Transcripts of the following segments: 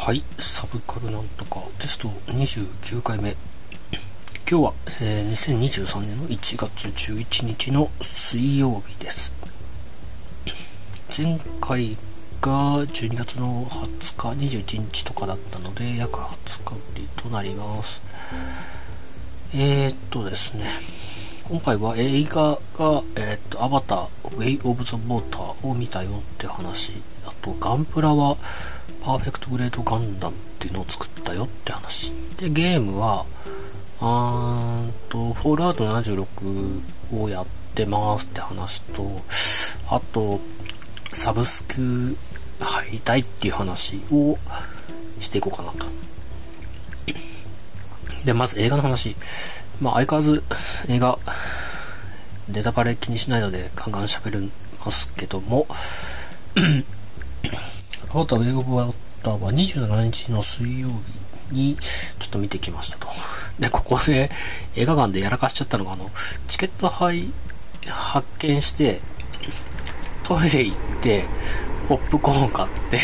はい、サブカルなんとかテスト29回目。今日は、えー2023年の1月11日の水曜日です。前回が12月の20日、21日とかだったので、約20日ぶりとなります。えー、っとですね、今回は映画が、えーっと、アバター、ウェイ・オブ・ザ・ウォーターを見たよって話。あと、ガンプラは、パーフェクトグレードガンダムっていうのを作ったよって話。で、ゲームは、あーんと、フォールアウト76をやってますって話と、あと、サブスク入りたいっていう話をしていこうかなと。で、まず映画の話。まあ、相変わらず映画、ネタバレ気にしないのでガンガン喋りますけども、アウターウェイオブワッターは27日の水曜日にちょっと見てきましたと。で、ここで映画館でやらかしちゃったのが、あの、チケット配発見して、トイレ行って、ポップコーン買って、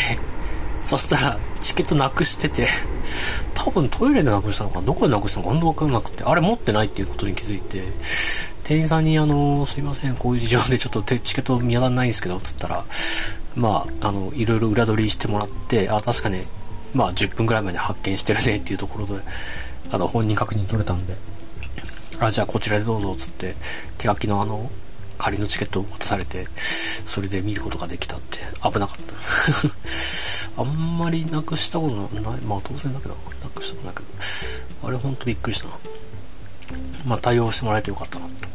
そしたらチケットなくしてて、多分トイレでなくしたのかどこでなくしたのか？本当わからなくて、あれ持ってないっていうことに気づいて、店員さんにあの、すいません、こういう事情でちょっとチケット見当たらないんですけど、つったら、まあ、あの、いろいろ裏取りしてもらって、あ、確かに、まあ、10分ぐらい前に発見してるねっていうところで、あの、本人確認取れたんで、あ、じゃあこちらでどうぞ、つって、手書きのあの、仮のチケットを渡されて、それで見ることができたって、危なかった。あんまりなくしたことない、まあ当然だけど、なくしたことないけど、あれほんとびっくりしたな。まあ対応してもらえてよかったなって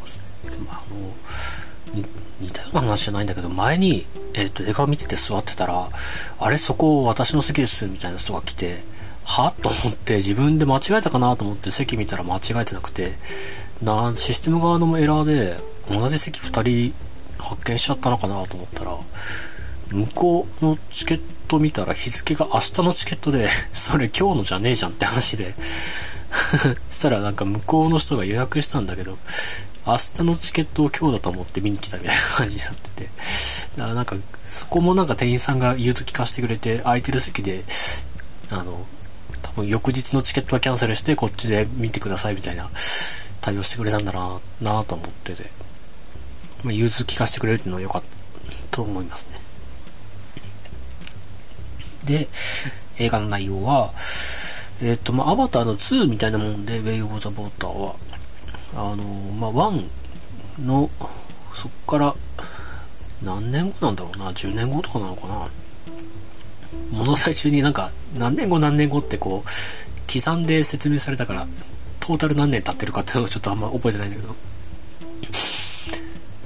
ま。あの、似たような話じゃないんだけど、前に、えっ、と、映画を見てて座ってたら、あれそこ私の席です、みたいな人が来て、はと思って自分で間違えたかなと思って席見たら間違えてなくて、なシステム側のエラーで同じ席2人発見しちゃったのかなと思ったら、向こうのチケット見たら日付が明日のチケットで、それ今日のじゃねえじゃんって話で、したらなんか向こうの人が予約したんだけど、明日のチケットを今日だと思って見に来たみたいな感じになってて、だからなんかそこもなんか店員さんが融通聞かせてくれて、空いてる席で、あの、多分翌日のチケットはキャンセルしてこっちで見てくださいみたいな対応してくれたんだななと思ってて、まあ、融通聞かせてくれるっていうのは良かったと思いますね。で、映画の内容は、えっ、と、まあ、アバターの2みたいなもんで、ウェイ・オブ・ザ・ボーターは、あの、まあ、1の、そっから、何年後なんだろうな、10年後とかなのかな。物最中になんか、何年後何年後ってこう、刻んで説明されたから、トータル何年経ってるかっていうのがちょっとあんま覚えてないんだけど。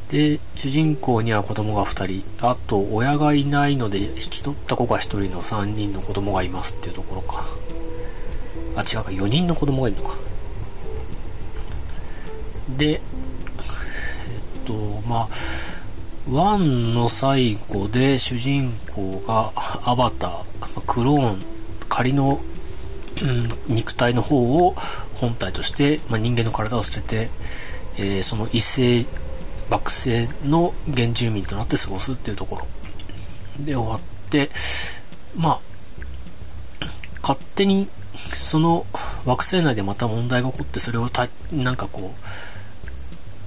で、主人公には子供が2人、あと親がいないので引き取った子が1人の3人の子供がいますっていうところか。あ、違うか、4人の子供がいるのか。で、えっと、まあ、1の最後で主人公がアバター、クローン、仮の、うん肉体の方を本体として、まあ、人間の体を捨てて、えーその異星惑星の原住民となって過ごすっていうところ。で終わってまあ勝手にその惑星内でまた問題が起こってそれをたなんかこう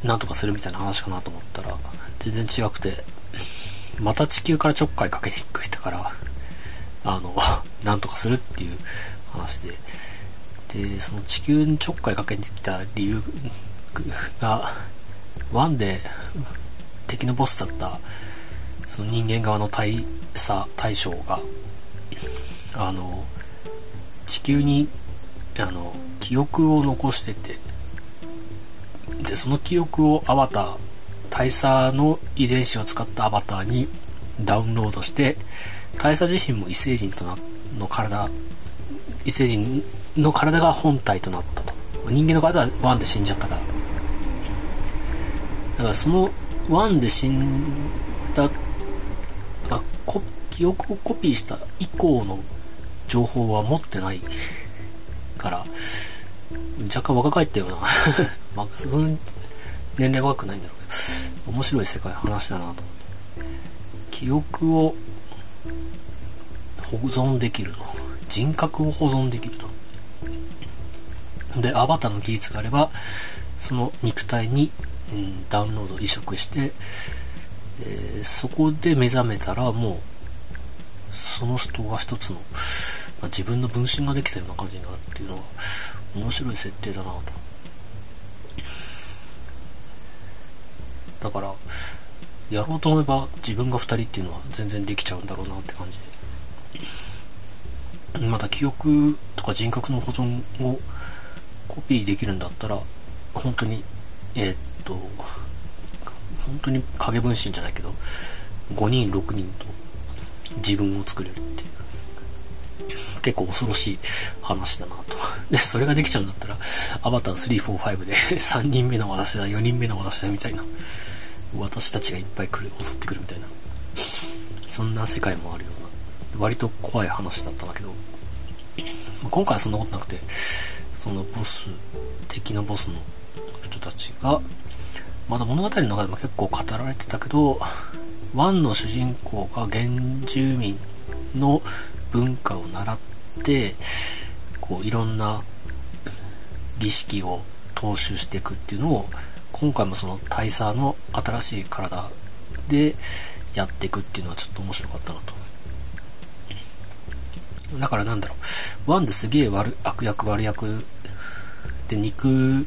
なんとかするみたいな話かなと思ったら全然違くてまた地球からちょっかいかけてきたからあの なんとかするっていう話で。でその地球にちょっかいかけてきた理由が1で敵のボスだったその人間側の大佐大将があの地球にあの記憶を残しててでその記憶をアバター大佐の遺伝子を使ったアバターにダウンロードして大佐自身も異星人となの体異星人の体が本体となったと。人間の体は1で死んじゃったから。だからその1で死んだあ記憶をコピーした以降の情報は持ってないから若干若返ったような。まその年齢若くないんだろうけど。面白い世界話だなと。思って記憶を保存できると。人格を保存できると。で、アバターの技術があれば、その肉体に、うん、ダウンロード移植して、えー、そこで目覚めたらもう、その人が一つの、まあ、自分の分身ができたような感じになるっていうのは、面白い設定だなと。だから、やろうと思えば自分が2人っていうのは全然できちゃうんだろうなって感じ。また記憶とか人格の保存をコピーできるんだったら本当にえー、っと本当に影分身じゃないけど5人6人と自分を作れるっていう。結構恐ろしい話だなと。でそれができちゃうんだったらアバター345で 3人目の私だ4人目の私だみたいな私たちがいっぱい来る襲ってくるみたいなそんな世界もあるような割と怖い話だったんだけどまあ今回はそんなことなくてそのボス敵のボスの人たちがまだ物語の中でも結構語られてたけどワンの主人公が原住民の文化を習ってこういろんな儀式を踏襲していくっていうのを今回もその大佐の新しい体でやっていくっていうのはちょっと面白かったなと。だからなんだろう、1ですげえ悪悪役悪役で憎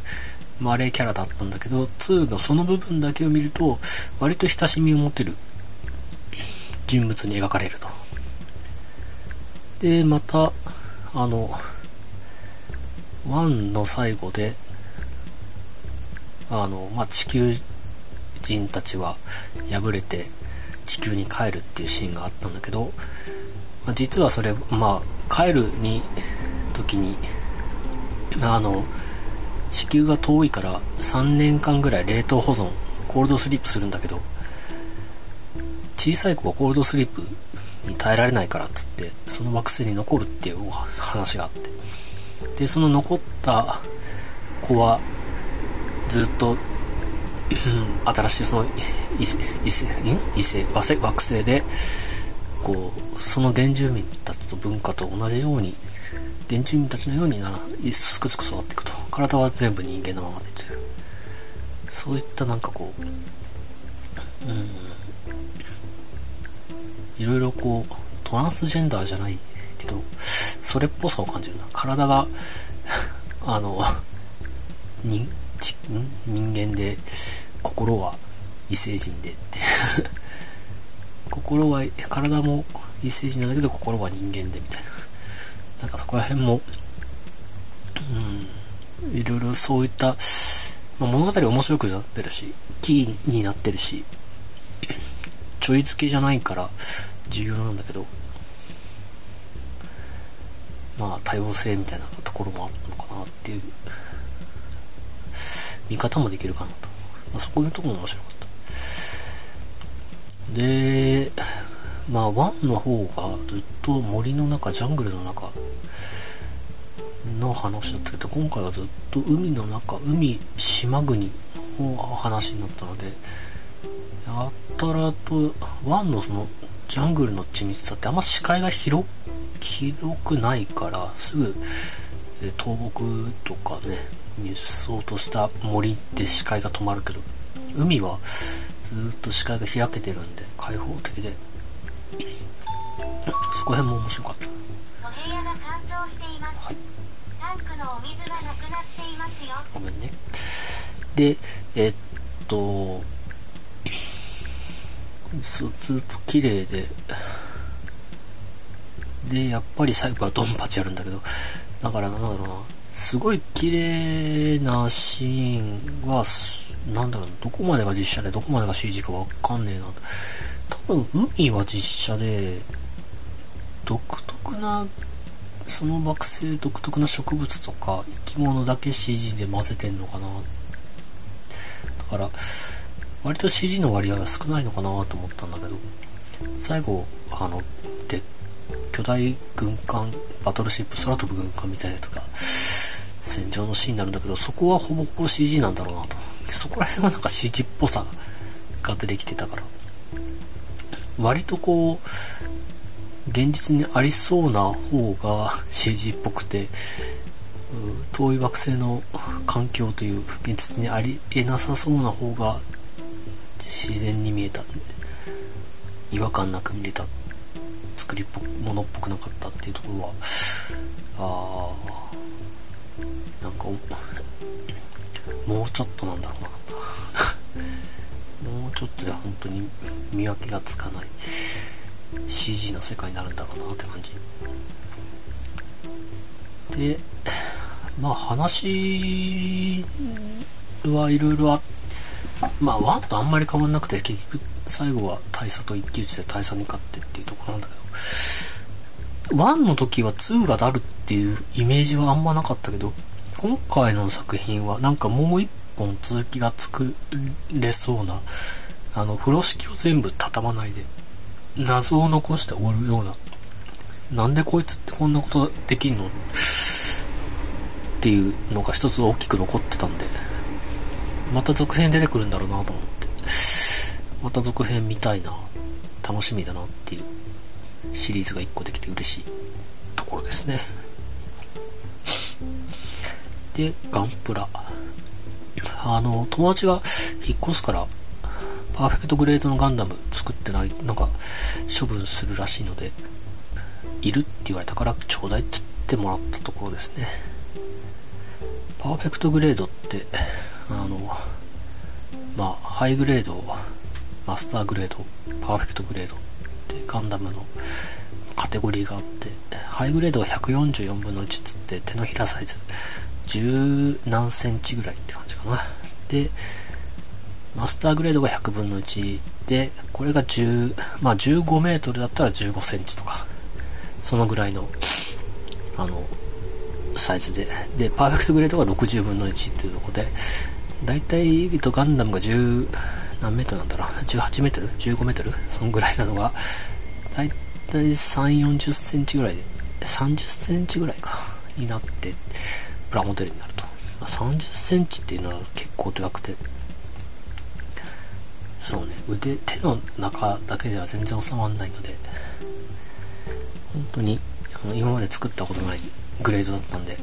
まれキャラだったんだけど、2のその部分だけを見ると、割と親しみを持てる人物に描かれると。で、また、あの、1の最後で、あの、まあ、地球人たちは敗れて地球に帰るっていうシーンがあったんだけど、まあ、実はそれ、まあ、帰るに時にあの地球が遠いから3年間ぐらい冷凍保存コールドスリープするんだけど小さい子はコールドスリープに耐えられないからっつってその惑星に残るっていう話があって。でその残った子はずっと、新しいその異星惑星でこうその原住民たちと文化と同じように原住民たちのようにならすくすく育っていくと。体は全部人間のままでという。そういったなんかこううんいろいろこうトランスジェンダーじゃないけどそれっぽさを感じるな。体が あの人人間で心は異星人でって。心は体も異星人なんだけど心は人間でみたいな。なんかそこら辺もうんいろいろそういった、まあ、物語面白くなってるしキーになってるしちょい付けじゃないから重要なんだけどまあ多様性みたいなところもあったのかなっていう見方もできるかなと。まあ、そこいうところも面白かった。で、まあ、1の方がずっと森の中、ジャングルの中の話だったけど、今回はずっと海の中、海、島国の話になったので、やったらと、1のその、ジャングルの緻密さってあんま視界が広、広くないから、すぐ、倒木とかね、うそうとした森で視界が止まるけど海はずっと視界が開けてるんで開放的で。そこら辺も面白かった。はい。ごめんね。でえっとずっと綺麗ででやっぱり最後はドンパチやるんだけどだからなんだろうなすごい綺麗なシーンは、なんだろう、どこまでが実写でどこまでが CG かわかんねえな。多分、海は実写で、独特な、その惑星独特な植物とか生き物だけ CG で混ぜてんのかな。だから、割と CG の割合は少ないのかなと思ったんだけど、最後、あの、巨大軍艦、バトルシップ、空飛ぶ軍艦みたいなやつが、戦場のシーンになるんだけど、そこはほぼほぼ CG なんだろうなと。そこら辺はなんか CG っぽさが出てきてたから。割とこう、現実にありそうな方が CG っぽくて遠い惑星の環境という現実にありえなさそうな方が自然に見えた違和感なく見れた作りっぽものっぽくなかったっていうところはああなんか もうちょっとなんだろうな。もうちょっとで本当に見分けがつかない CG の世界になるんだろうなって感じ。でまあ話はいろいろあまあ1とあんまり変わんなくて結局最後は大佐と一騎打ちで大佐に勝ってっていう。1の時は2がなるっていうイメージはあんまなかったけど今回の作品はなんかもう一本続きが作れそうなあの風呂敷を全部畳まないで謎を残して終わるようななんでこいつってこんなことできんの？っていうのが一つ大きく残ってたんでまた続編出てくるんだろうなと思ってまた続編見たいな楽しみだなっていう。シリーズが1個できて嬉しいところですね。でガンプラ。あの友達が引っ越すからパーフェクトグレードのガンダム作ってないのが処分するらしいので、いるって言われたからちょうだいって言ってもらったところですね。パーフェクトグレードってあのまあハイグレードマスターグレードパーフェクトグレードってガンダムのカテゴリーがあってハイグレードは144分の1つって手のひらサイズ10何センチぐらいって感じかな。でマスターグレードが100分の1で、これが10、まあ15メートルだったら15センチとか、そのぐらいの、あの、サイズで、で、パーフェクトグレードが60分の1っていうとこで、だいたい、ガンダムが10、何メートルなんだろう、18メートル ?15 メートル？そんぐらいなのが、だいたい3、40センチぐらいで、30センチぐらいか、になって、プラモデルになると。まあ、30センチっていうのは結構でかくて、そうね。腕手の中だけでは全然収まらないので本当に今まで作ったことないグレードだったんで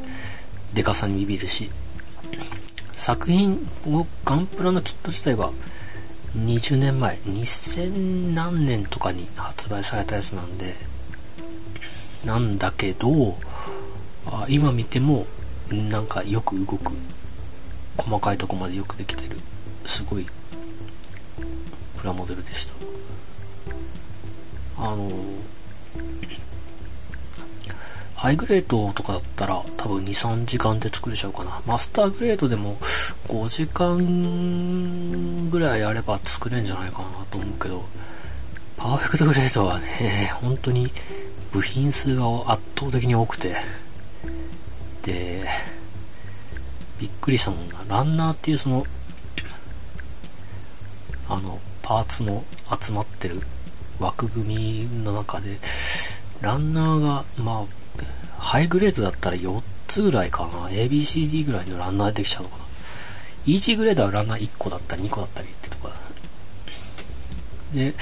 でかさにビビるし。作品のガンプラのキット自体は20年前2000何年とかに発売されたやつなんでなんだけど今見てもなんかよく動く細かいとこまでよくできてるすごいプラモデルでした。あのハイグレードとかだったら多分23時間で作れちゃうかな。マスターグレードでも5時間ぐらいあれば作れんじゃないかなと思うけどパーフェクトグレードはね本当に部品数が圧倒的に多くて。でびっくりしたもんな。ランナーっていうそのあのパーツの集まってる枠組みの中で、ランナーが、まあ、ハイグレードだったら4つぐらいかな。ABCD ぐらいのランナーできちゃうのかな。イージーグレードはランナー1個だったり2個だったりってとこだ、で、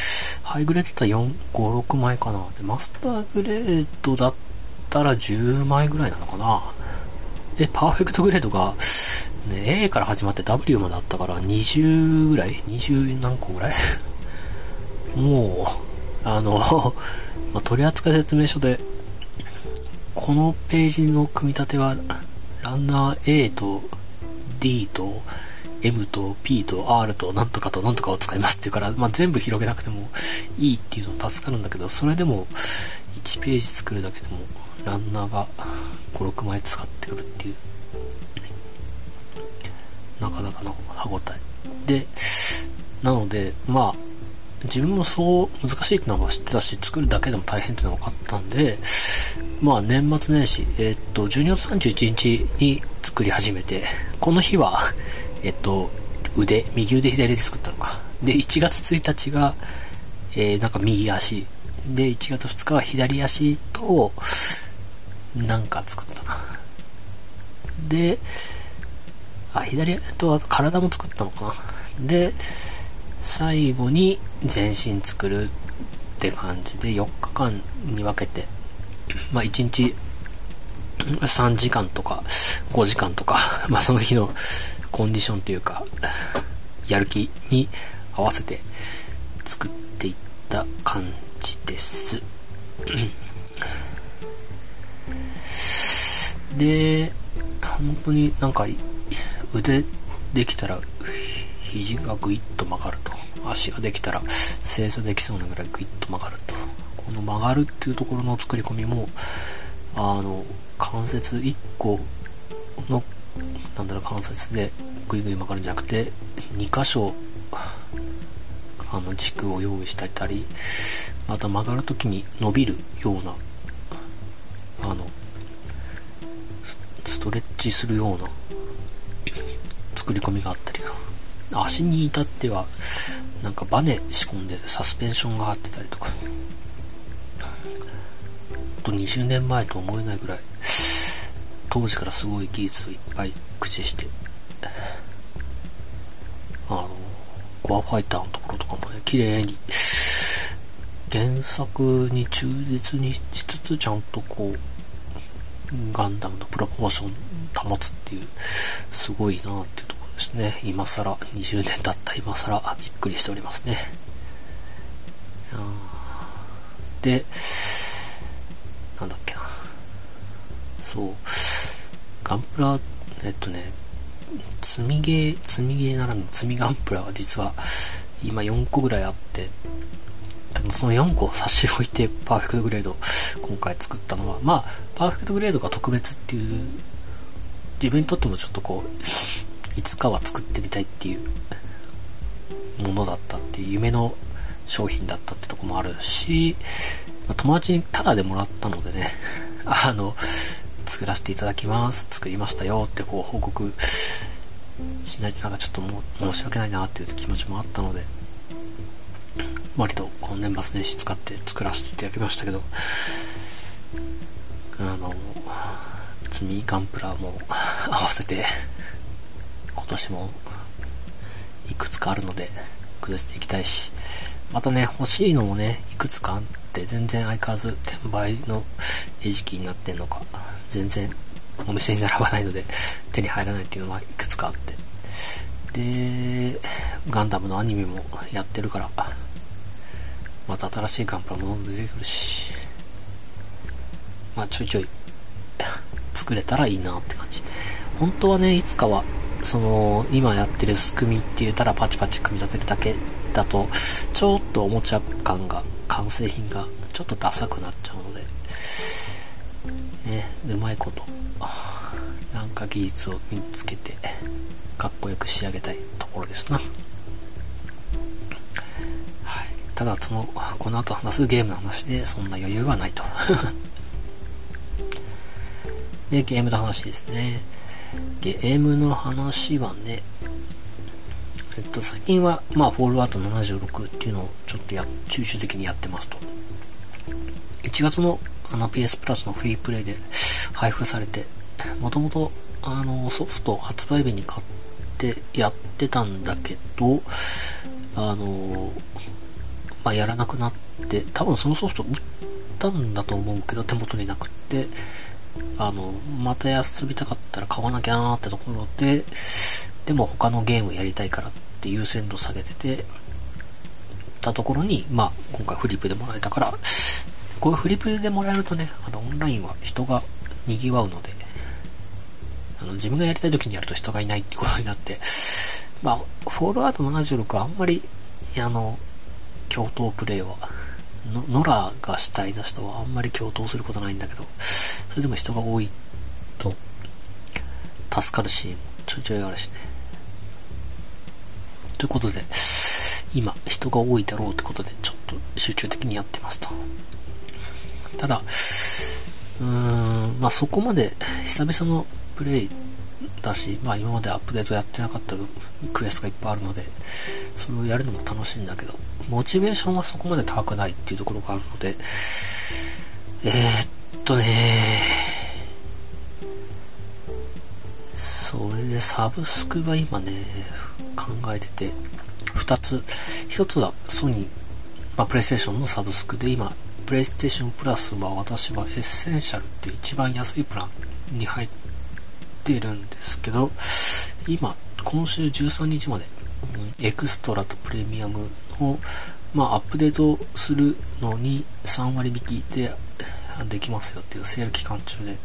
ハイグレードだったら4、5、6枚かな。で、マスターグレードだったら10枚ぐらいなのかな。で、パーフェクトグレードが、ね、A から始まって W まであったから20ぐらい ?20 何個ぐらい？もう、あの、ま、取扱説明書で、このページの組み立ては、ランナー A と D と M と P と R となんとかとなんとかを使いますっていうから、まあ、全部広げなくてもいいっていうの助かるんだけど、それでも1ページ作るだけでもランナーが5、6枚使ってくるっていうなかなかの歯応え。で、なので、まあ、自分もそう難しいってのは知ってたし、作るだけでも大変ってのが分かったんで、まあ年末年始、えー、っと、12月31日に作り始めて、この日は、えっと、腕、右腕左で作ったのか。で、1月1日が、えー、なんか右足。で、1月2日は左足と、なんか作ったな。で、あ、左と体も作ったのかな。で、最後に全身作るって感じで4日間に分けて、まあ、1日3時間とか5時間とか、まあ、その日のコンディションというか、やる気に合わせて作っていった感じです。で、本当になんか腕できたら肘がぐいっと曲がると。足ができたら正座できそうなぐらいぐいっと曲がると。この曲がるっていうところの作り込みも、あの、関節1個の、なんだろう、関節でぐいぐい曲がるんじゃなくて、2箇所、あの、軸を用意したり、また曲がるときに伸びるような、あの、ストレッチするような作り込みがあったり足に至ってはなんかバネ仕込んでサスペンションが張ってたりとか。と20年前と思えないぐらい当時からすごい技術をいっぱい駆使してあのコアファイターのところとかもね綺麗に原作に忠実にしつつちゃんとこうガンダムのプロポーション保つっていうすごいなっていうとですね。今更20年経った今更びっくりしておりますね。でなんだっけな。そう。ガンプラえっとね積みゲー積みゲーならぬ積みガンプラは実は今4個ぐらいあってその4個を差し置いてパーフェクトグレード今回作ったのはまあパーフェクトグレードが特別っていう自分にとってもちょっとこういつかは作ってみたいっていうものだったっていう夢の商品だったってとこもあるし、ま友達にタダでもらったのでね あの作らせていただきます作りましたよってこう報告しないとなんかちょっともう申し訳ないなっていう気持ちもあったので割とこの年末年始使って作らせていただきましたけどあの積みガンプラも合わせて今年もいくつかあるので崩していきたいしまたね欲しいのもねいくつかあって全然相変わらず転売の餌食になってんのか全然お店に並ばないので手に入らないっていうのはいくつかあってでガンダムのアニメもやってるからまた新しいガンプラも出てくるし、まあちょいちょい作れたらいいなって感じ。本当はね、いつかは、その、今やってる仕組みって言ったらパチパチ組み立てるだけだと、ちょっとおもちゃ感が、完成品がちょっとダサくなっちゃうので、ね、うまいこと、なんか技術を身につけて、かっこよく仕上げたいところですな。はい。ただそのこの後話すゲームの話でそんな余裕はないと。で ゲームの話ですね。ゲームの話はねえっと最近はまあフォールアウト76っていうのをちょっとや集中的にやってますと。1月のあの PS プラスのフリープレイで配布されてもともとあのソフト発売日に買ってやってたんだけどあのまあ、やらなくなって、多分そのソフト売ったんだと思うけど、手元になくって、あの、また遊びたかったら買わなきゃなーってところで、でも他のゲームやりたいからって優先度下げてて、たところに、まあ、今回フリップでもらえたから、こういうフリップでもらえるとね、あの、オンラインは人が賑わうので、あの、自分がやりたい時にやると人がいないってことになって、まあ、フォールアウト76はあんまり、あの、共闘プレイは、ノラが主体な人はあんまり共闘することないんだけど、それでも人が多いと、助かるシーンもちょいちょいあるしね。ということで、今、人が多いだろうってことで、ちょっと集中的にやってますと。ただ、うーん、まあそこまで久々のプレイだし、まあ今までアップデートやってなかったクエストがいっぱいあるので、それをやるのも楽しいんだけど、モチベーションはそこまで高くないっていうところがあるので、えー、っとねそれでサブスクが今ね、考えてて、2つ。1つはソニー、まあ、プレイステーションのサブスクで今、プレイステーションプラスは私はエッセンシャルって一番安いプランに入ってるんですけど、今、今週13日まで、うん、エクストラとプレミアムを、まあ、アップデートするのに3割引きでできますよっていうセール期間中で、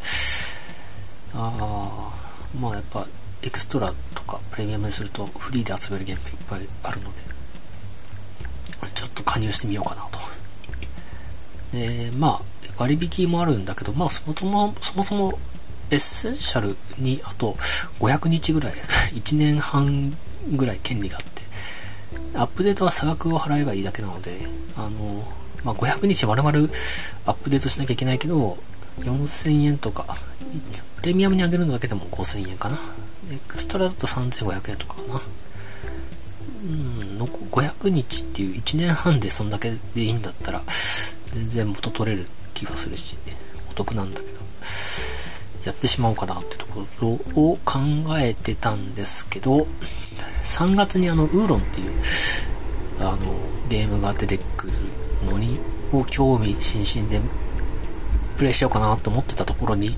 ああ、まあやっぱエクストラとかプレミアムにするとフリーで遊べるゲームがいっぱいあるので、ちょっと加入してみようかなと。で、まあ、割引もあるんだけど、まあそもそも、そもそもエッセンシャルにあと500日ぐらい、1年半ぐらい権利があって、アップデートは差額を払えばいいだけなので、あの、まあ、500日丸々アップデートしなきゃいけないけど、4000円とか、プレミアムに上げるのだけでも5000円かな。エクストラだと3500円とかかな。うん、の500日っていう1年半でそんだけでいいんだったら、全然元取れる気がするし、お得なんだけど、やってしまおうかなってところを考えてたんですけど、3月にあの、ウーロンっていう、あの、ゲームが出てくるのに、を興味津々でプレイしようかなと思ってたところに、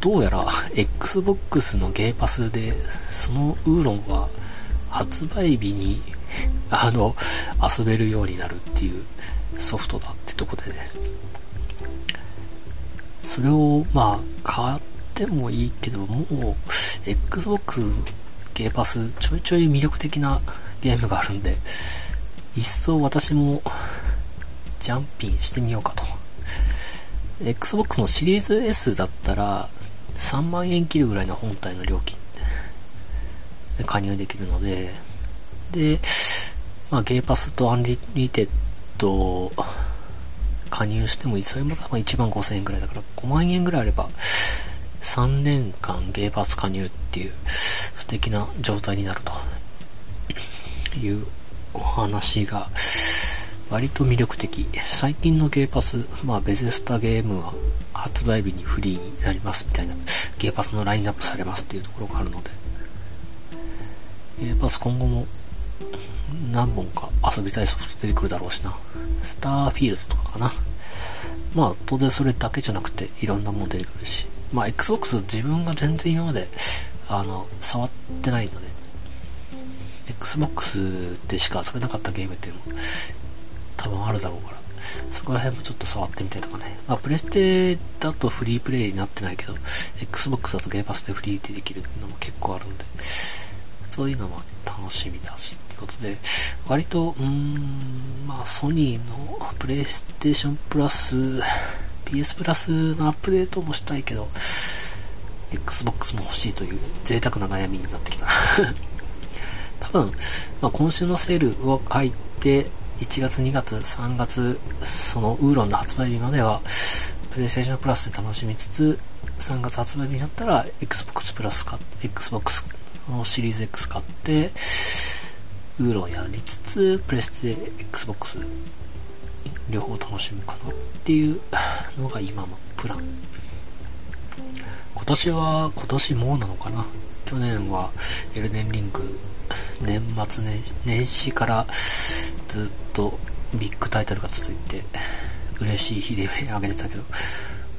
どうやら Xbox のゲーパスで、そのウーロンは発売日に、あの、遊べるようになるっていうソフトだってとこでね。それを、まあ、買ってもいいけど、もう、Xbox ゲーパス、ちょいちょい魅力的なゲームがあるんで、いっそ私も、 jump in してみようかと。Xbox のシリーズ S だったら、3万円切るぐらいの本体の料金で加入できるので、で、まあ、ゲーパスとアンリミテッド加入してもいい。それも多分1万5000円ぐらいだから、5万円ぐらいあれば、3年間ゲーパス加入っていう素敵な状態になるというお話が割と魅力的。最近のゲーパス、まあベゼスタゲームは発売日にフリーになりますみたいなゲーパスのラインナップされますっていうところがあるので、ゲーパス今後も何本か遊びたいソフト出てくるだろうしな。スターフィールドとかかな。まあ当然それだけじゃなくていろんなもの出てくるし。まあ Xbox 自分が全然今まであの触ってないので、Xbox でしか遊べなかったゲームっていうのも多分あるだろうから、そこら辺もちょっと触ってみたいとかね。まあプレステだとフリープレイになってないけど、Xbox だとゲーパスでフリーでできるのも結構あるんで、そういうのも楽しみだしって。ことで、割と、うーん、まあ、ソニーのプレイステーションプラス、PS プラスのアップデートもしたいけど、Xbox も欲しいという贅沢な悩みになってきた。多分、まあ、今週のセールを入って、1月、2月、3月、そのウーロンの発売日までは、プレイステーションプラスで楽しみつつ、3月発売日になったら、Xbox プラスか、Xbox のシリーズ X 買って、ウーロンやりつつ、プレステ、Xbox、両方楽しむかなっていうのが今のプラン。今年は、今年もうなのかな去年はエルデンリング、年末年年始からずっとビッグタイトルが続いて、嬉しい悲鳴上げてたけど、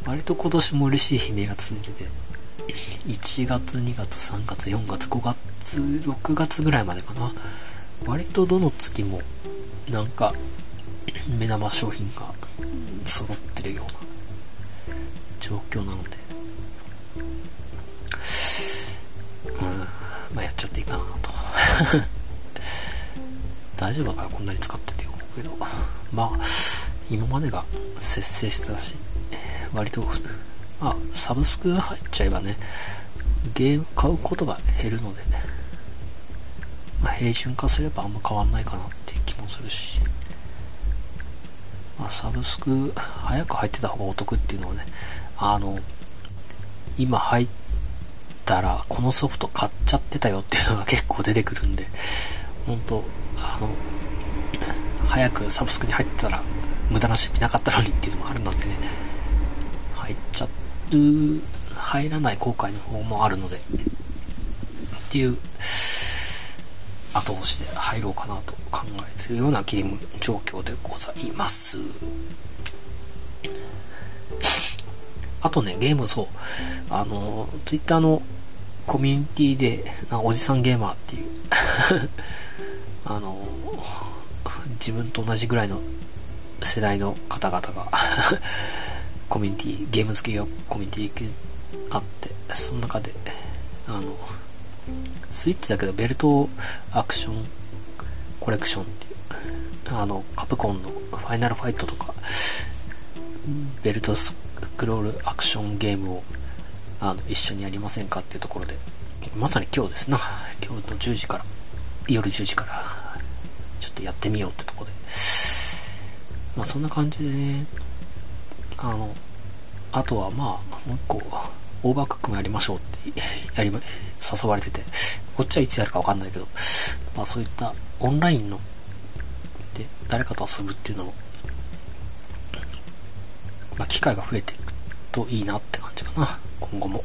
割と今年も嬉しい悲鳴が続いてて、1月、2月、3月、4月、5月、6月ぐらいまでかな。割とどの月もなんか目玉商品が揃ってるような状況なのでうんまあやっちゃっていいかなと 大丈夫かなこんなに使ってて思うけどまあ今までが節制してたし割とまあサブスク入っちゃえばねゲーム買うことが減るのでまあ、平準化すればあんま変わんないかなっていう気もするし、まあ、サブスク早く入ってた方がお得っていうのはね、あの、今入ってたらこのソフト買っちゃってたよっていうのが結構出てくるんで、本当あの、早くサブスクに入ってたら無駄なし見なかったのにっていうのもあるのでね、入っちゃう、入らない後悔の方もあるので、っていう後押しで入ろうかなと考えてるようなゲーム状況でございます。あとね、ゲームそう、あの、ツイッターのコミュニティで、おじさんゲーマーっていう。あの、自分と同じぐらいの世代の方々が コミュニティ、ゲーム好きがコミュニティあって、その中で、あの、スイッチだけどベルトアクションコレクションっていう、あの、カプコンのファイナルファイトとか、ベルトスクロールアクションゲームをあの一緒にやりませんかっていうところで、まさに今日ですな、今日の10時から、夜10時から、ちょっとやってみようってとこで、まあそんな感じでね、あの、あとはまあ、もう一個、オーバークックもやりましょうってやり、誘われてて、こっちはいつやるかわかんないけど、まあそういったオンラインの、で、誰かと遊ぶっていうのも、まあ機会が増えてといいなって感じかな、今後も。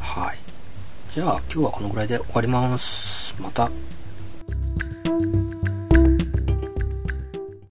はい。じゃあ今日はこのぐらいで終わります。また